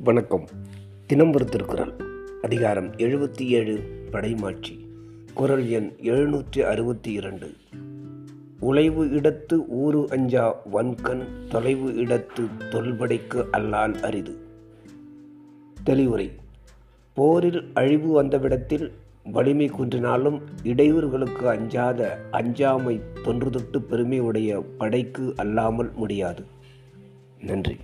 வணக்கம். தினம் ஒரு திருக்குறள் அதிகாரம் எழுபத்தி ஏழு படைமாட்சி. குரல் எண் எழுநூற்றி அறுபத்தி இரண்டு. உழைவு இடத்து ஊறு அஞ்சா வன்கண் தொலைவு இடத்து தொல்படைக்கு அல்லால் அரிது. தெளிவுரை. போரில் அழிவு வந்தவிடத்தில் வலிமை குன்றினாலும் இடையூறுகளுக்கு அஞ்சாத அஞ்சாமை தொன்று தொட்டு படைக்கு அல்லாமல் முடியாது. நன்றி.